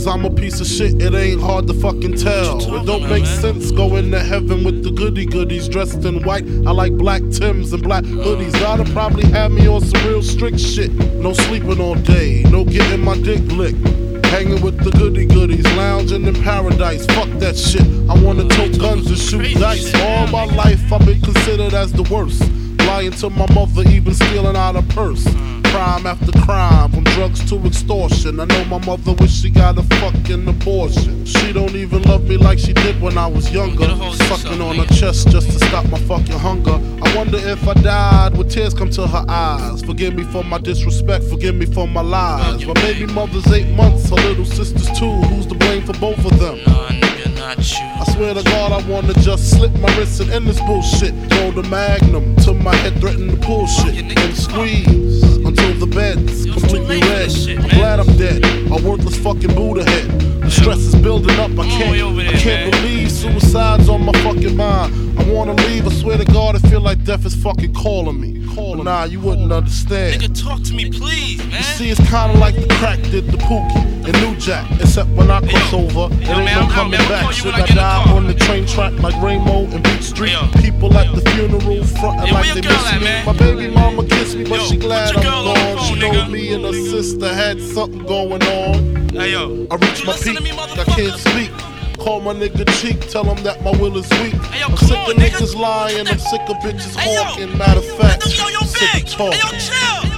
Cause I'm a piece of shit, it ain't hard to fucking tell. It don't make sense going to heaven with the goody goodies dressed in white. I like black Tims and black hoodies. Gotta probably have me on some real strict shit. No sleeping all day, no getting my dick licked. Hanging with the goody goodies, lounging in paradise. Fuck that shit. I wanna tote guns and shoot dice. All my life I've been considered as the worst. Lying to my mother, even stealing out a purse. Crime after crime, from drugs to extortion. I know my mother wish she got a fucking abortion. She don't even love me like she did when I was younger. Sucking on her chest just to stop my fucking hunger. I wonder if I died, would tears come to her eyes? Forgive me for my disrespect, forgive me for my lies. My baby mother's eight months, her little sister's two. Who's to blame for both of them? Nah, nigga, not you. I swear to God, I wanna just slip my wrist and end this bullshit. Throw the magnum to my head, threaten to pull shit and squeeze until the bed's Yo, it's too completely red. I'm glad I'm dead. A worthless fucking Buddha head. The stress is building up. I can't, I can't man. believe suicide's on my fucking mind. I wanna leave. I swear to God, I feel like death is fucking calling me. Calling. Nah, you wouldn't understand. Nigga, talk to me, please, man. You See, it's kinda like the crack did the Pookie and New Jack. Except when I cross over, it ain't no coming back. Should I I get in the die on the train track like Rainbow and Beat Street? People at the funeral frontin' like they miss me. My baby mama kissed me, but she glad I'm girl on the gone. She know me and her sister had something going on. Hey, yo. I reached You my peak, me, I can't speak. Call my nigga cheek, tell him that my will is weak. Hey, yo, I'm sick on, of nigga. niggas lying, I'm sick of bitches Hey, hawking. Matter of fact, Yo, yo, I'm sick of talking. Hey, yo, chill.